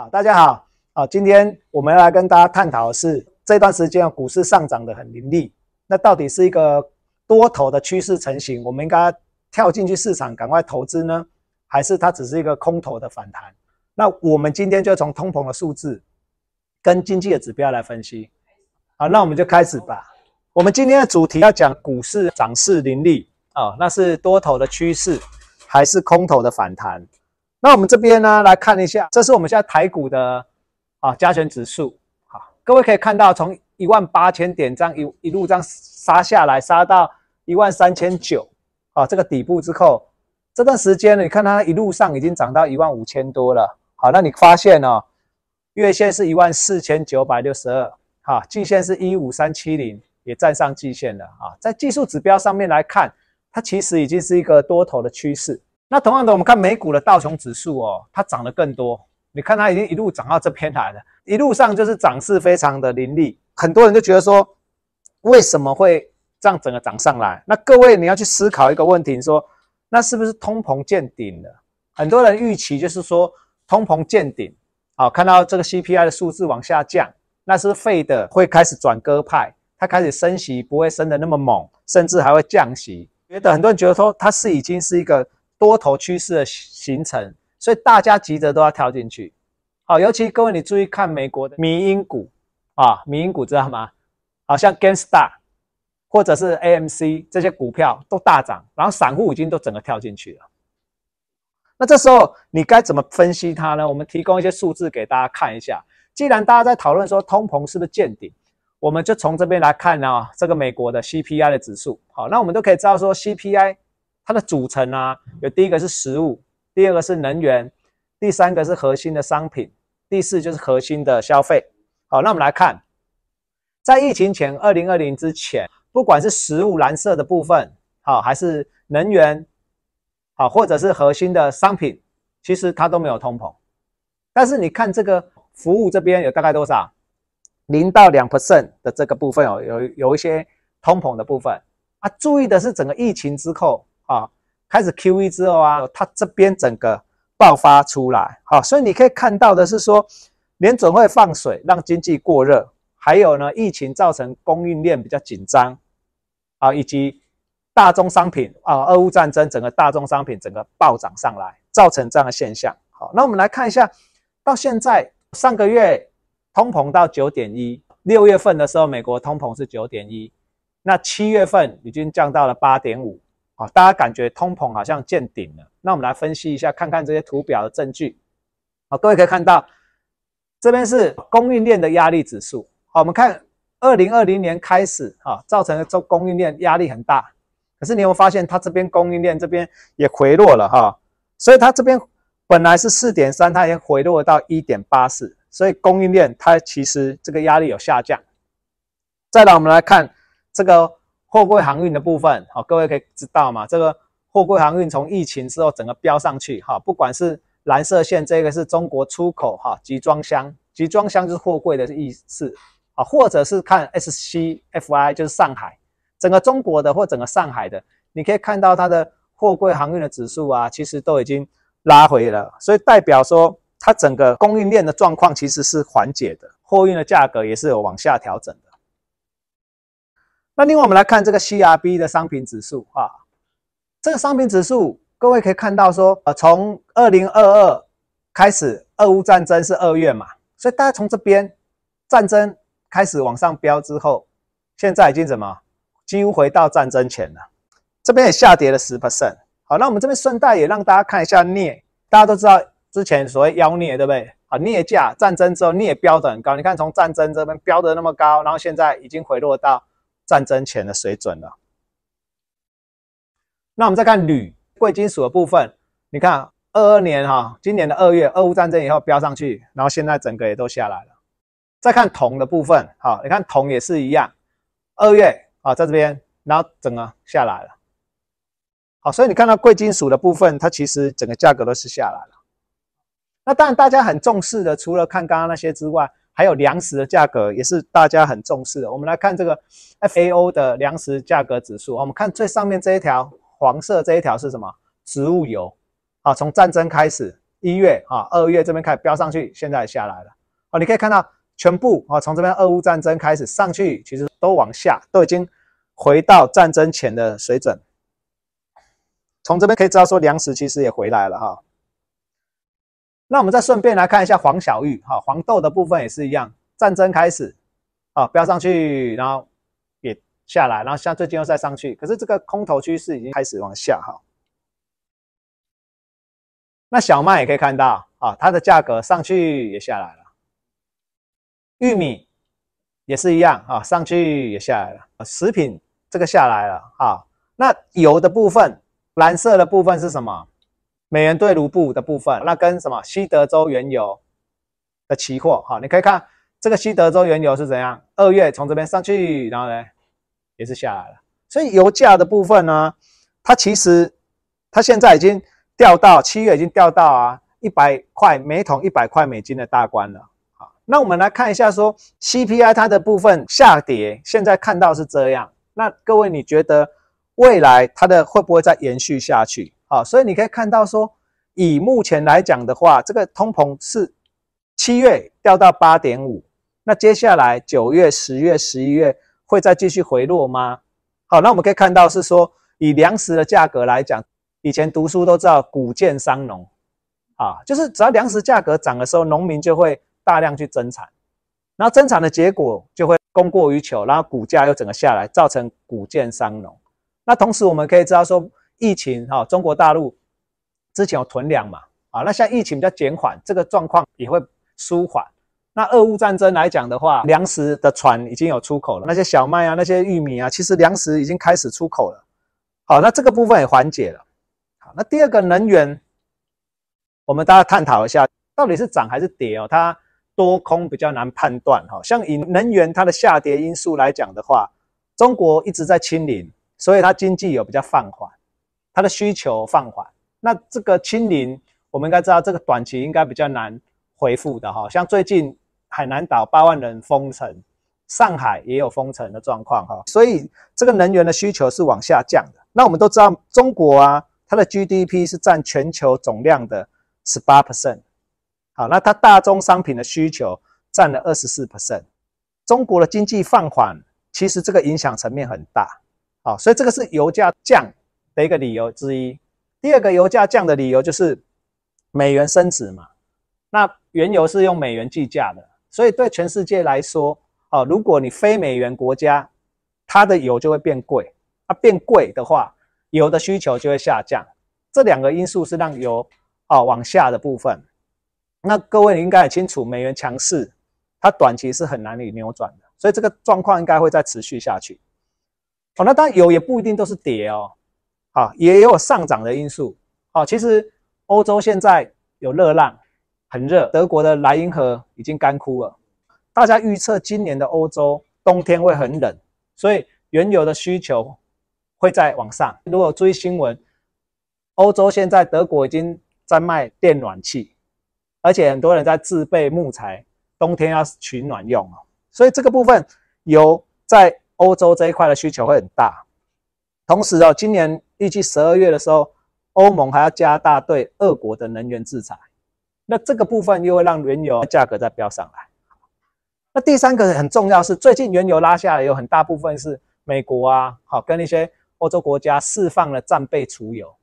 好，大家好，啊，今天我们要来跟大家探讨的是这段时间股市上涨的很凌厉，那到底是一个多头的趋势成型，我们应该跳进去市场赶快投资呢，还是它只是一个空头的反弹？那我们今天就从通膨的数字跟经济的指标来分析。好，那我们就开始吧。我们今天的主题要讲股市涨势凌厉啊，那是多头的趋势还是空头的反弹？那我们这边呢，来看一下，这是我们现在台股的啊加权指数。好，各位可以看到，从一万八千点这样一一路这样杀下来，杀到一万三千九啊，这个底部之后，这段时间呢，你看它一路上已经涨到一万五千多了。好，那你发现哦，月线是一万四千九百六十二，哈，季线是一五三七零，也站上季线了啊。在技术指标上面来看，它其实已经是一个多头的趋势。那同样的，我们看美股的道琼指数哦，它涨得更多。你看它已经一路涨到这边来了，一路上就是涨势非常的凌厉。很多人就觉得说，为什么会这样整个涨上来？那各位你要去思考一个问题，说那是不是通膨见顶了？很多人预期就是说通膨见顶，好，看到这个 CPI 的数字往下降，那是废的会开始转鸽派，它开始升息不会升得那么猛，甚至还会降息。觉得很多人觉得说它是已经是一个。多头趋势的形成，所以大家急着都要跳进去。好，尤其各位你注意看美国的民营股啊，民营股知道吗？好像 GameStar 或者是 AMC 这些股票都大涨，然后散户已经都整个跳进去了。那这时候你该怎么分析它呢？我们提供一些数字给大家看一下。既然大家在讨论说通膨是不是见顶，我们就从这边来看呢，这个美国的 CPI 的指数。好，那我们都可以知道说 CPI。它的组成啊，有第一个是食物，第二个是能源，第三个是核心的商品，第四就是核心的消费。好，那我们来看，在疫情前，二零二零之前，不管是食物蓝色的部分，好，还是能源，好，或者是核心的商品，其实它都没有通膨。但是你看这个服务这边有大概多少？零到两 percent 的这个部分哦，有有一些通膨的部分啊。注意的是整个疫情之后。啊，开始 Q E 之后啊，它这边整个爆发出来，好，所以你可以看到的是说，联准会放水让经济过热，还有呢，疫情造成供应链比较紧张，啊，以及大宗商品啊，俄乌战争整个大宗商品整个暴涨上来，造成这样的现象。好，那我们来看一下，到现在上个月通膨到九点一，六月份的时候美国通膨是九点一，那七月份已经降到了八点五。啊，大家感觉通膨好像见顶了。那我们来分析一下，看看这些图表的证据。好，各位可以看到，这边是供应链的压力指数。好，我们看二零二零年开始，哈，造成这供应链压力很大。可是你有发现，它这边供应链这边也回落了，哈。所以它这边本来是四点三，它已经回落到一点八四。所以供应链它其实这个压力有下降。再来，我们来看这个。货柜航运的部分，好，各位可以知道嘛？这个货柜航运从疫情之后整个飙上去，哈，不管是蓝色线这个是中国出口，哈，集装箱，集装箱就是货柜的意思，啊，或者是看 SCFI 就是上海，整个中国的或整个上海的，你可以看到它的货柜航运的指数啊，其实都已经拉回了，所以代表说它整个供应链的状况其实是缓解的，货运的价格也是有往下调整的。那另外我们来看这个 CRB 的商品指数啊，这个商品指数，各位可以看到说，呃，从二零二二开始，俄乌战争是二月嘛，所以大家从这边战争开始往上飙之后，现在已经怎么几乎回到战争前了，这边也下跌了十 percent。好，那我们这边顺带也让大家看一下镍，大家都知道之前所谓妖镍对不对？啊，镍价战争之后镍飙得很高，你看从战争这边飙得那么高，然后现在已经回落到。战争前的水准了。那我们再看铝贵金属的部分，你看二二年哈，今年的二月，俄乌战争以后飙上去，然后现在整个也都下来了。再看铜的部分，好，你看铜也是一样，二月啊在这边，然后整个下来了。好，所以你看到贵金属的部分，它其实整个价格都是下来了。那当然大家很重视的，除了看刚刚那些之外。还有粮食的价格也是大家很重视的。我们来看这个 FAO 的粮食价格指数。我们看最上面这一条黄色这一条是什么？植物油。啊，从战争开始一月啊，二月这边开始飙上去，现在下来了。啊，你可以看到全部啊，从这边俄乌战争开始上去，其实都往下，都已经回到战争前的水准。从这边可以知道说，粮食其实也回来了哈。那我们再顺便来看一下黄小玉哈，黄豆的部分也是一样，战争开始啊，飙上去，然后也下来，然后像最近又再上去，可是这个空头趋势已经开始往下哈。那小麦也可以看到啊，它的价格上去也下来了，玉米也是一样啊，上去也下来了，食品这个下来了啊。那油的部分，蓝色的部分是什么？美元兑卢布的部分，那跟什么西德州原油的期货，哈，你可以看这个西德州原油是怎样，二月从这边上去，然后呢也是下来了。所以油价的部分呢，它其实它现在已经掉到七月已经掉到啊一百块每桶一百块美金的大关了。好，那我们来看一下说 CPI 它的部分下跌，现在看到是这样。那各位你觉得未来它的会不会再延续下去？啊，所以你可以看到说，以目前来讲的话，这个通膨是七月掉到八点五，那接下来九月、十月、十一月会再继续回落吗？好，那我们可以看到是说，以粮食的价格来讲，以前读书都知道“谷贱伤农”，啊，就是只要粮食价格涨的时候，农民就会大量去增产，然后增产的结果就会供过于求，然后股价又整个下来，造成“谷贱伤农”。那同时我们可以知道说。疫情哈，中国大陆之前有囤粮嘛，啊，那现在疫情比较减缓，这个状况也会舒缓。那俄乌战争来讲的话，粮食的船已经有出口了，那些小麦啊，那些玉米啊，其实粮食已经开始出口了。好，那这个部分也缓解了。好，那第二个能源，我们大家探讨一下，到底是涨还是跌哦？它多空比较难判断哈。像以能源它的下跌因素来讲的话，中国一直在清零，所以它经济有比较放缓。它的需求放缓，那这个清零，我们应该知道这个短期应该比较难恢复的哈。像最近海南岛八万人封城，上海也有封城的状况哈，所以这个能源的需求是往下降的。那我们都知道，中国啊，它的 GDP 是占全球总量的十八 percent，好，那它大宗商品的需求占了二十四 percent。中国的经济放缓，其实这个影响层面很大，好，所以这个是油价降。的一个理由之一，第二个油价降的理由就是美元升值嘛。那原油是用美元计价的，所以对全世界来说，哦，如果你非美元国家，它的油就会变贵。它变贵的话，油的需求就会下降。这两个因素是让油哦往下的部分。那各位应该很清楚，美元强势，它短期是很难以扭转的，所以这个状况应该会再持续下去。哦，那当然油也不一定都是跌哦。啊，也有上涨的因素。啊，其实欧洲现在有热浪，很热。德国的莱茵河已经干枯了。大家预测今年的欧洲冬天会很冷，所以原油的需求会在往上。如果注意新闻，欧洲现在德国已经在卖电暖气，而且很多人在自备木材，冬天要取暖用哦。所以这个部分油在欧洲这一块的需求会很大。同时哦，今年预计十二月的时候，欧盟还要加大对俄国的能源制裁，那这个部分又会让原油价格再飙上来。那第三个很重要是，最近原油拉下来有很大部分是美国啊，好跟一些欧洲国家释放了战备储油，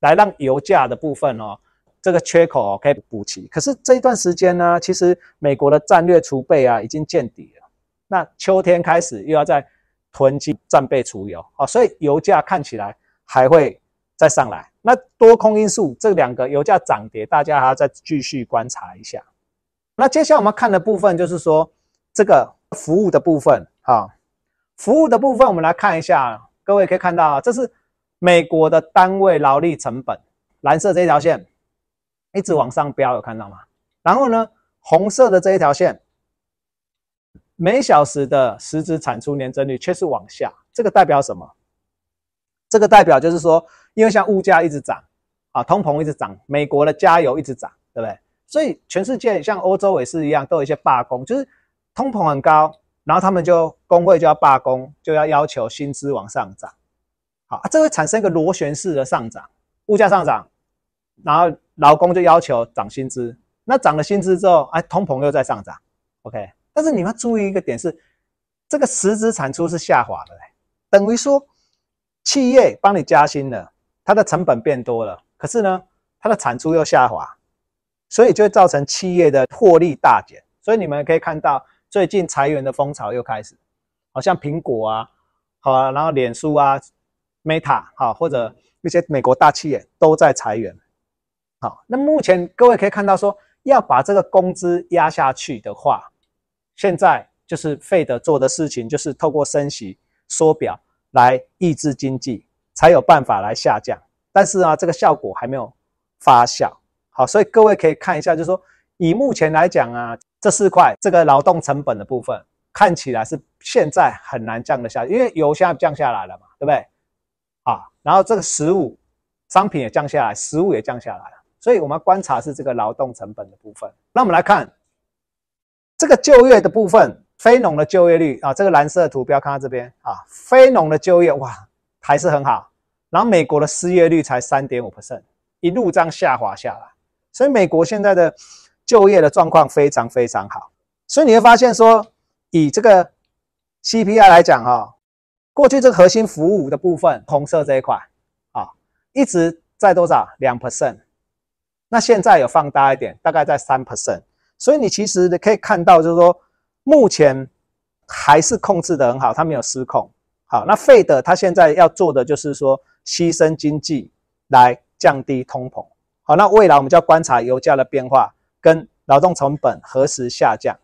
来让油价的部分哦，这个缺口哦可以补齐。可是这一段时间呢，其实美国的战略储备啊已经见底了，那秋天开始又要在。囤积战备储油啊，所以油价看起来还会再上来。那多空因素这两个油价涨跌，大家还要再继续观察一下。那接下来我们看的部分就是说这个服务的部分哈，服务的部分我们来看一下，各位可以看到啊，这是美国的单位劳力成本，蓝色这条线一直往上飙，有看到吗？然后呢，红色的这一条线。每小时的实质产出年增率却是往下，这个代表什么？这个代表就是说，因为像物价一直涨啊，通膨一直涨，美国的加油一直涨，对不对？所以全世界像欧洲也是一样，都有一些罢工，就是通膨很高，然后他们就工会就要罢工，就要要求薪资往上涨。好，这会产生一个螺旋式的上涨，物价上涨，然后劳工就要求涨薪资，那涨了薪资之后，哎，通膨又在上涨，OK。但是你们注意一个点是，这个实质产出是下滑的，等于说企业帮你加薪了，它的成本变多了，可是呢，它的产出又下滑，所以就会造成企业的获利大减。所以你们可以看到，最近裁员的风潮又开始，好像苹果啊，好啊，然后脸书啊，Meta 好，或者一些美国大企业都在裁员。好，那目前各位可以看到，说要把这个工资压下去的话，现在就是费德做的事情，就是透过升息缩表来抑制经济，才有办法来下降。但是啊，这个效果还没有发酵。好，所以各位可以看一下，就是说以目前来讲啊。这四块，这个劳动成本的部分看起来是现在很难降得下，因为油现在降下来了嘛，对不对？啊，然后这个食物商品也降下来，食物也降下来了，所以我们观察是这个劳动成本的部分。那我们来看这个就业的部分，非农的就业率啊，这个蓝色图标看到这边啊，非农的就业哇还是很好，然后美国的失业率才三点五 percent，一路这样下滑下来，所以美国现在的。就业的状况非常非常好，所以你会发现说，以这个 CPI 来讲哈，过去这个核心服务的部分，红色这一块啊，一直在多少？两。percent，那现在有放大一点，大概在三。percent，所以你其实可以看到，就是说目前还是控制的很好，它没有失控。好，那费的它现在要做的就是说，牺牲经济来降低通膨。好，那未来我们就要观察油价的变化。跟劳动成本何时下降？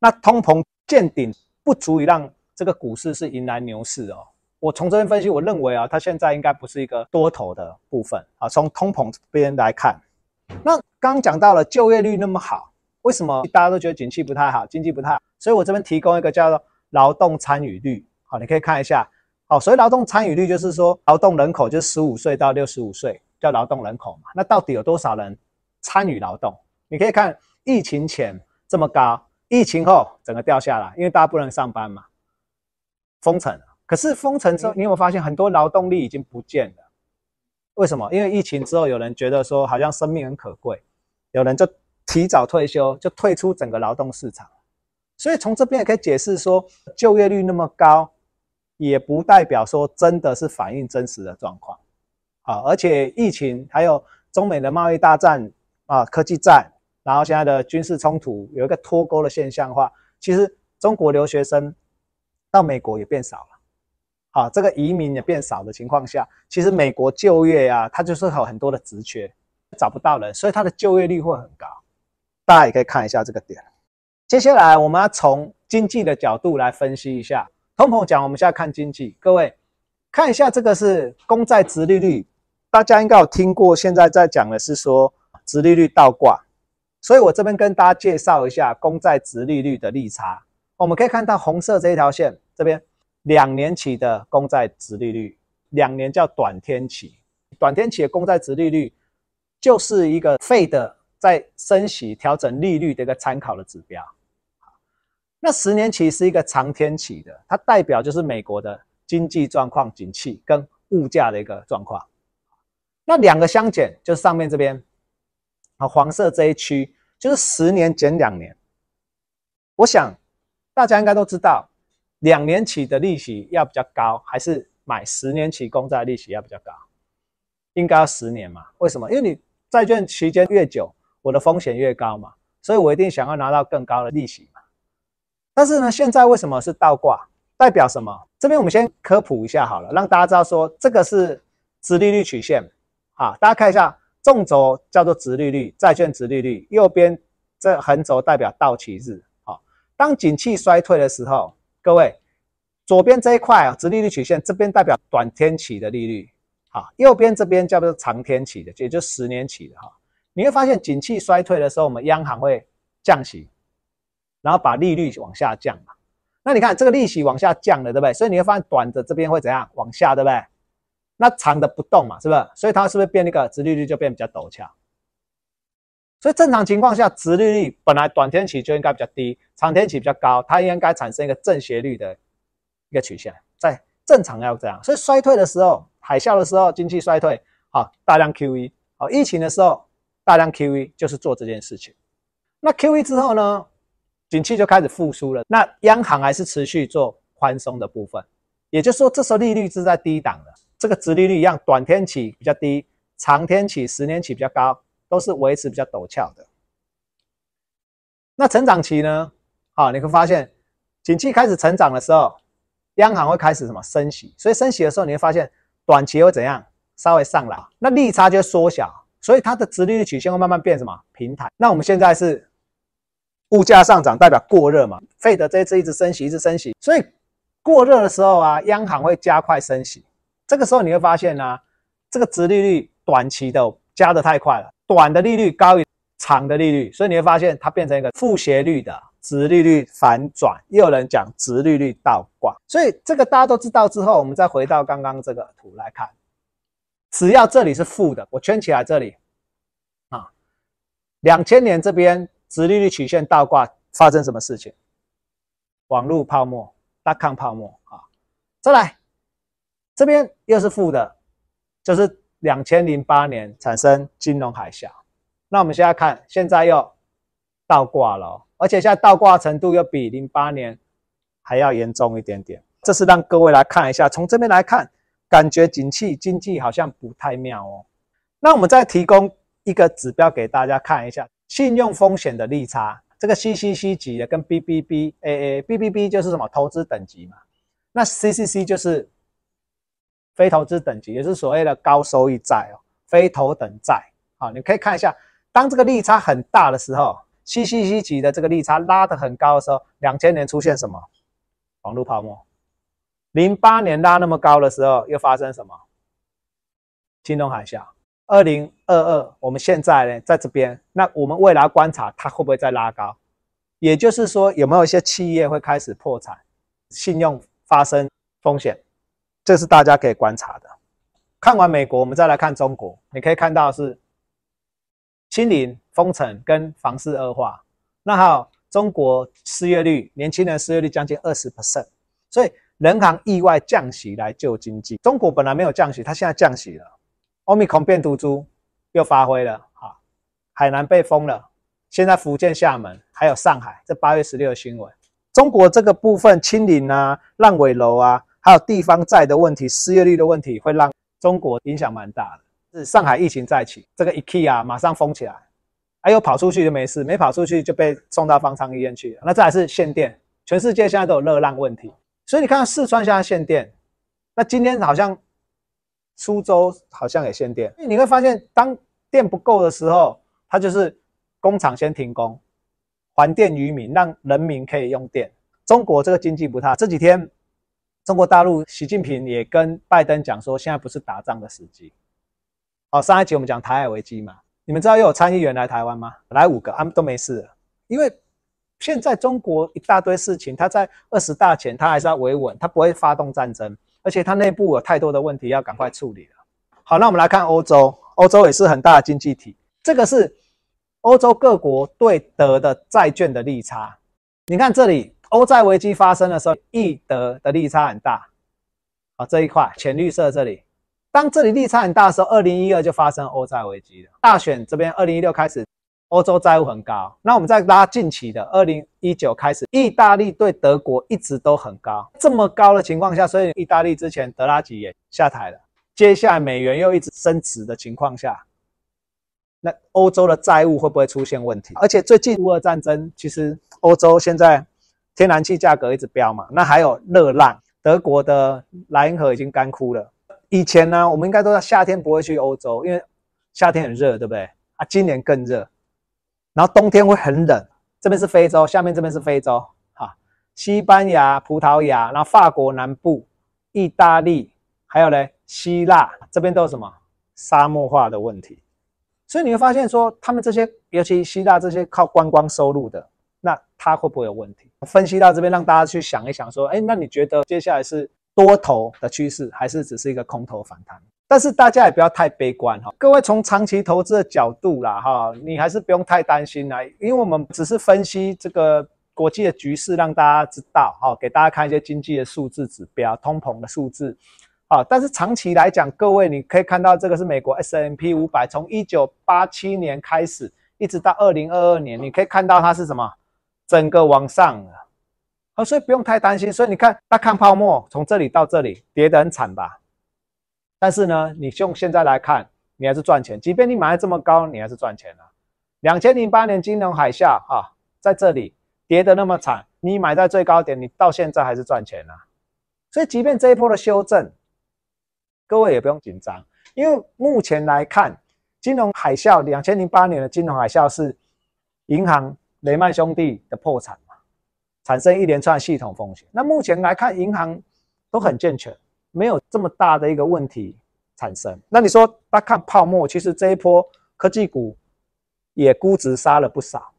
那通膨见顶不足以让这个股市是迎来牛市哦。我从这边分析，我认为啊，它现在应该不是一个多头的部分啊。从通膨这边来看，那刚讲到了就业率那么好，为什么大家都觉得景气不太好，经济不太好？所以我这边提供一个叫做劳动参与率，好，你可以看一下。好，所以劳动参与率就是说，劳动人口就是十五岁到六十五岁叫劳动人口嘛。那到底有多少人参与劳动？你可以看疫情前这么高，疫情后整个掉下来，因为大家不能上班嘛，封城。可是封城之后，你有没有发现很多劳动力已经不见了？为什么？因为疫情之后，有人觉得说好像生命很可贵，有人就提早退休，就退出整个劳动市场。所以从这边也可以解释说，就业率那么高，也不代表说真的是反映真实的状况。啊，而且疫情还有中美的贸易大战啊，科技战。然后现在的军事冲突有一个脱钩的现象化，其实中国留学生到美国也变少了，啊，这个移民也变少的情况下，其实美国就业啊，它就是有很多的职缺，找不到人，所以它的就业率会很高。大家也可以看一下这个点。接下来我们要从经济的角度来分析一下通膨讲，我们现在看经济，各位看一下这个是公债直利率，大家应该有听过，现在在讲的是说直利率倒挂。所以我这边跟大家介绍一下公债值利率的利差。我们可以看到红色这一条线，这边两年期的公债值利率，两年叫短天期，短天期的公债值利率就是一个费的在升息调整利率的一个参考的指标。那十年期是一个长天期的，它代表就是美国的经济状况景气跟物价的一个状况。那两个相减，就是上面这边啊。黄色这一区就是十年减两年，我想大家应该都知道，两年期的利息要比较高，还是买十年期公债利息要比较高？应该要十年嘛？为什么？因为你债券期间越久，我的风险越高嘛，所以我一定想要拿到更高的利息嘛。但是呢，现在为什么是倒挂？代表什么？这边我们先科普一下好了，让大家知道说这个是殖利率曲线。好，大家看一下。纵轴叫做直利率，债券直利率，右边这横轴代表到期日。好，当景气衰退的时候，各位左边这一块啊，直利率曲线这边代表短天期的利率，好，右边这边叫做长天期的，也就十年期的哈。你会发现景气衰退的时候，我们央行会降息，然后把利率往下降嘛。那你看这个利息往下降了，对不对？所以你会发现短的这边会怎样？往下，对不对？那长的不动嘛，是不是？所以它是不是变那个直利率就变比较陡峭？所以正常情况下，直利率本来短天期就应该比较低，长天期比较高，它应该产生一个正斜率的一个曲线，在正常要这样。所以衰退的时候，海啸的时候，经济衰退，好大量 QE，好疫情的时候大量 QE 就是做这件事情。那 QE 之后呢，景气就开始复苏了。那央行还是持续做宽松的部分，也就是说，这时候利率是在低档的，这个殖利率一样，短天期比较低，长天期、十年期比较高，都是维持比较陡峭的。那成长期呢？好，你会发现，景气开始成长的时候，央行会开始什么升息？所以升息的时候，你会发现短期会怎样？稍微上来，那利差就缩小，所以它的殖利率曲线会慢慢变什么平坦。那我们现在是物价上涨，代表过热嘛？费德这次一直升息，一直升息，所以过热的时候啊，央行会加快升息。这个时候你会发现呢，这个殖利率短期的加的太快了，短的利率高于长的利率，所以你会发现它变成一个负斜率的。殖利率反转，又有人讲殖利率倒挂，所以这个大家都知道之后，我们再回到刚刚这个图来看，只要这里是负的，我圈起来这里啊，两千年这边直利率曲线倒挂发生什么事情？网络泡沫、大康泡沫啊，再来这边又是负的，就是两千零八年产生金融海啸，那我们现在看，现在又倒挂了。而且现在倒挂程度又比零八年还要严重一点点，这是让各位来看一下。从这边来看，感觉景气经济好像不太妙哦。那我们再提供一个指标给大家看一下，信用风险的利差，这个 CCC 级的跟 BBBAA，BBB 就是什么投资等级嘛？那 CCC 就是非投资等级，也是所谓的高收益债哦，非投等债。好，你可以看一下，当这个利差很大的时候。C C C 级的这个利差拉得很高的时候，两千年出现什么？网络泡沫。零八年拉那么高的时候，又发生什么？金融海啸。二零二二，我们现在呢，在这边，那我们未来观察它会不会再拉高？也就是说，有没有一些企业会开始破产，信用发生风险？这是大家可以观察的。看完美国，我们再来看中国，你可以看到是。清零、封城跟房市恶化，那还有中国失业率，年轻人失业率将近二十 percent，所以人行意外降息来救经济。中国本来没有降息，它现在降息了。欧米孔变毒株又发挥了，哈，海南被封了，现在福建厦门还有上海，这八月十六的新闻，中国这个部分清零啊、烂尾楼啊，还有地方债的问题、失业率的问题，会让中国影响蛮大的。是上海疫情再起，这个 IKEA 马上封起来，还有跑出去就没事，没跑出去就被送到方舱医院去了。那这还是限电，全世界现在都有热浪问题，所以你看四川现在限电，那今天好像苏州好像也限电。你会发现，当电不够的时候，它就是工厂先停工，还电于民，让人民可以用电。中国这个经济不太，这几天中国大陆习近平也跟拜登讲说，现在不是打仗的时机。好，上一集我们讲台海危机嘛，你们知道又有参议员来台湾吗？来五个，他们都没事，因为现在中国一大堆事情，他在二十大前他还是要维稳，他不会发动战争，而且他内部有太多的问题要赶快处理了。好，那我们来看欧洲，欧洲也是很大的经济体，这个是欧洲各国对德的债券的利差。你看这里，欧债危机发生的时候，易德的利差很大。好，这一块浅绿色这里。当这里利差很大的时候，二零一二就发生欧债危机了。大选这边，二零一六开始，欧洲债务很高。那我们再拉近期的，二零一九开始，意大利对德国一直都很高。这么高的情况下，所以意大利之前德拉吉也下台了。接下来美元又一直升值的情况下，那欧洲的债务会不会出现问题？而且最近乌俄战争，其实欧洲现在天然气价格一直飙嘛。那还有热浪，德国的莱茵河已经干枯了。以前呢，我们应该都在夏天不会去欧洲，因为夏天很热，对不对？啊，今年更热，然后冬天会很冷。这边是非洲，下面这边是非洲，哈，西班牙、葡萄牙，然后法国南部、意大利，还有呢，希腊这边都有什么沙漠化的问题。所以你会发现说，他们这些，尤其希腊这些靠观光收入的，那它会不会有问题？分析到这边，让大家去想一想，说，哎，那你觉得接下来是？多头的趋势还是只是一个空头反弹，但是大家也不要太悲观哈。各位从长期投资的角度啦哈，你还是不用太担心啦，因为我们只是分析这个国际的局势，让大家知道哈，给大家看一些经济的数字指标、通膨的数字，啊，但是长期来讲，各位你可以看到这个是美国 S M P 五百，从一九八七年开始，一直到二零二二年，你可以看到它是什么，整个往上啊，所以不用太担心。所以你看大康泡沫从这里到这里跌得很惨吧？但是呢，你用现在来看，你还是赚钱，即便你买的这么高，你还是赚钱了。两千零八年金融海啸啊，在这里跌得那么惨，你买在最高点，你到现在还是赚钱啊。所以，即便这一波的修正，各位也不用紧张，因为目前来看，金融海啸两千零八年的金融海啸是银行雷曼兄弟的破产嘛，产生一连串系统风险。那目前来看，银行都很健全，没有这么大的一个问题产生。那你说，大看泡沫，其实这一波科技股也估值杀了不少。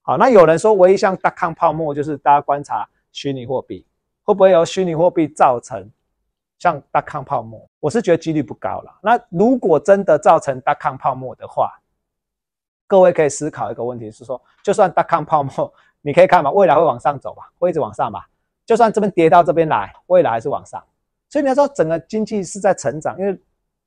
好，那有人说，唯一像大抗泡沫，就是大家观察虚拟货币。会不会由虚拟货币造成像大康泡沫？我是觉得几率不高了。那如果真的造成大康泡沫的话，各位可以思考一个问题，是说，就算大康泡沫，你可以看嘛，未来会往上走吧，会一直往上吧？就算这边跌到这边来，未来还是往上。所以你要说整个经济是在成长，因为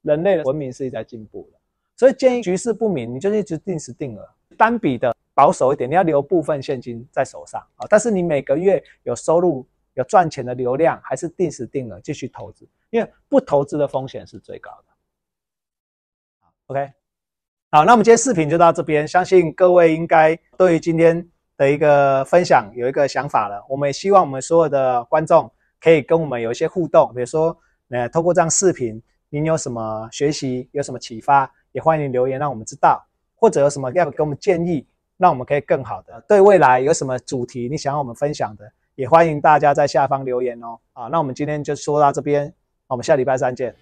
人类的文明是一在进步的。所以建议局势不明，你就一直定时定额，单笔的保守一点，你要留部分现金在手上啊。但是你每个月有收入。有赚钱的流量，还是定时定额继续投资？因为不投资的风险是最高的。OK，好，那我们今天视频就到这边，相信各位应该对于今天的一个分享有一个想法了。我们也希望我们所有的观众可以跟我们有一些互动，比如说，呃，透过这样视频，您有什么学习，有什么启发，也欢迎留言让我们知道，或者有什么要给我们建议，让我们可以更好的对未来有什么主题你想要我们分享的。也欢迎大家在下方留言哦。啊，那我们今天就说到这边，我们下礼拜三见。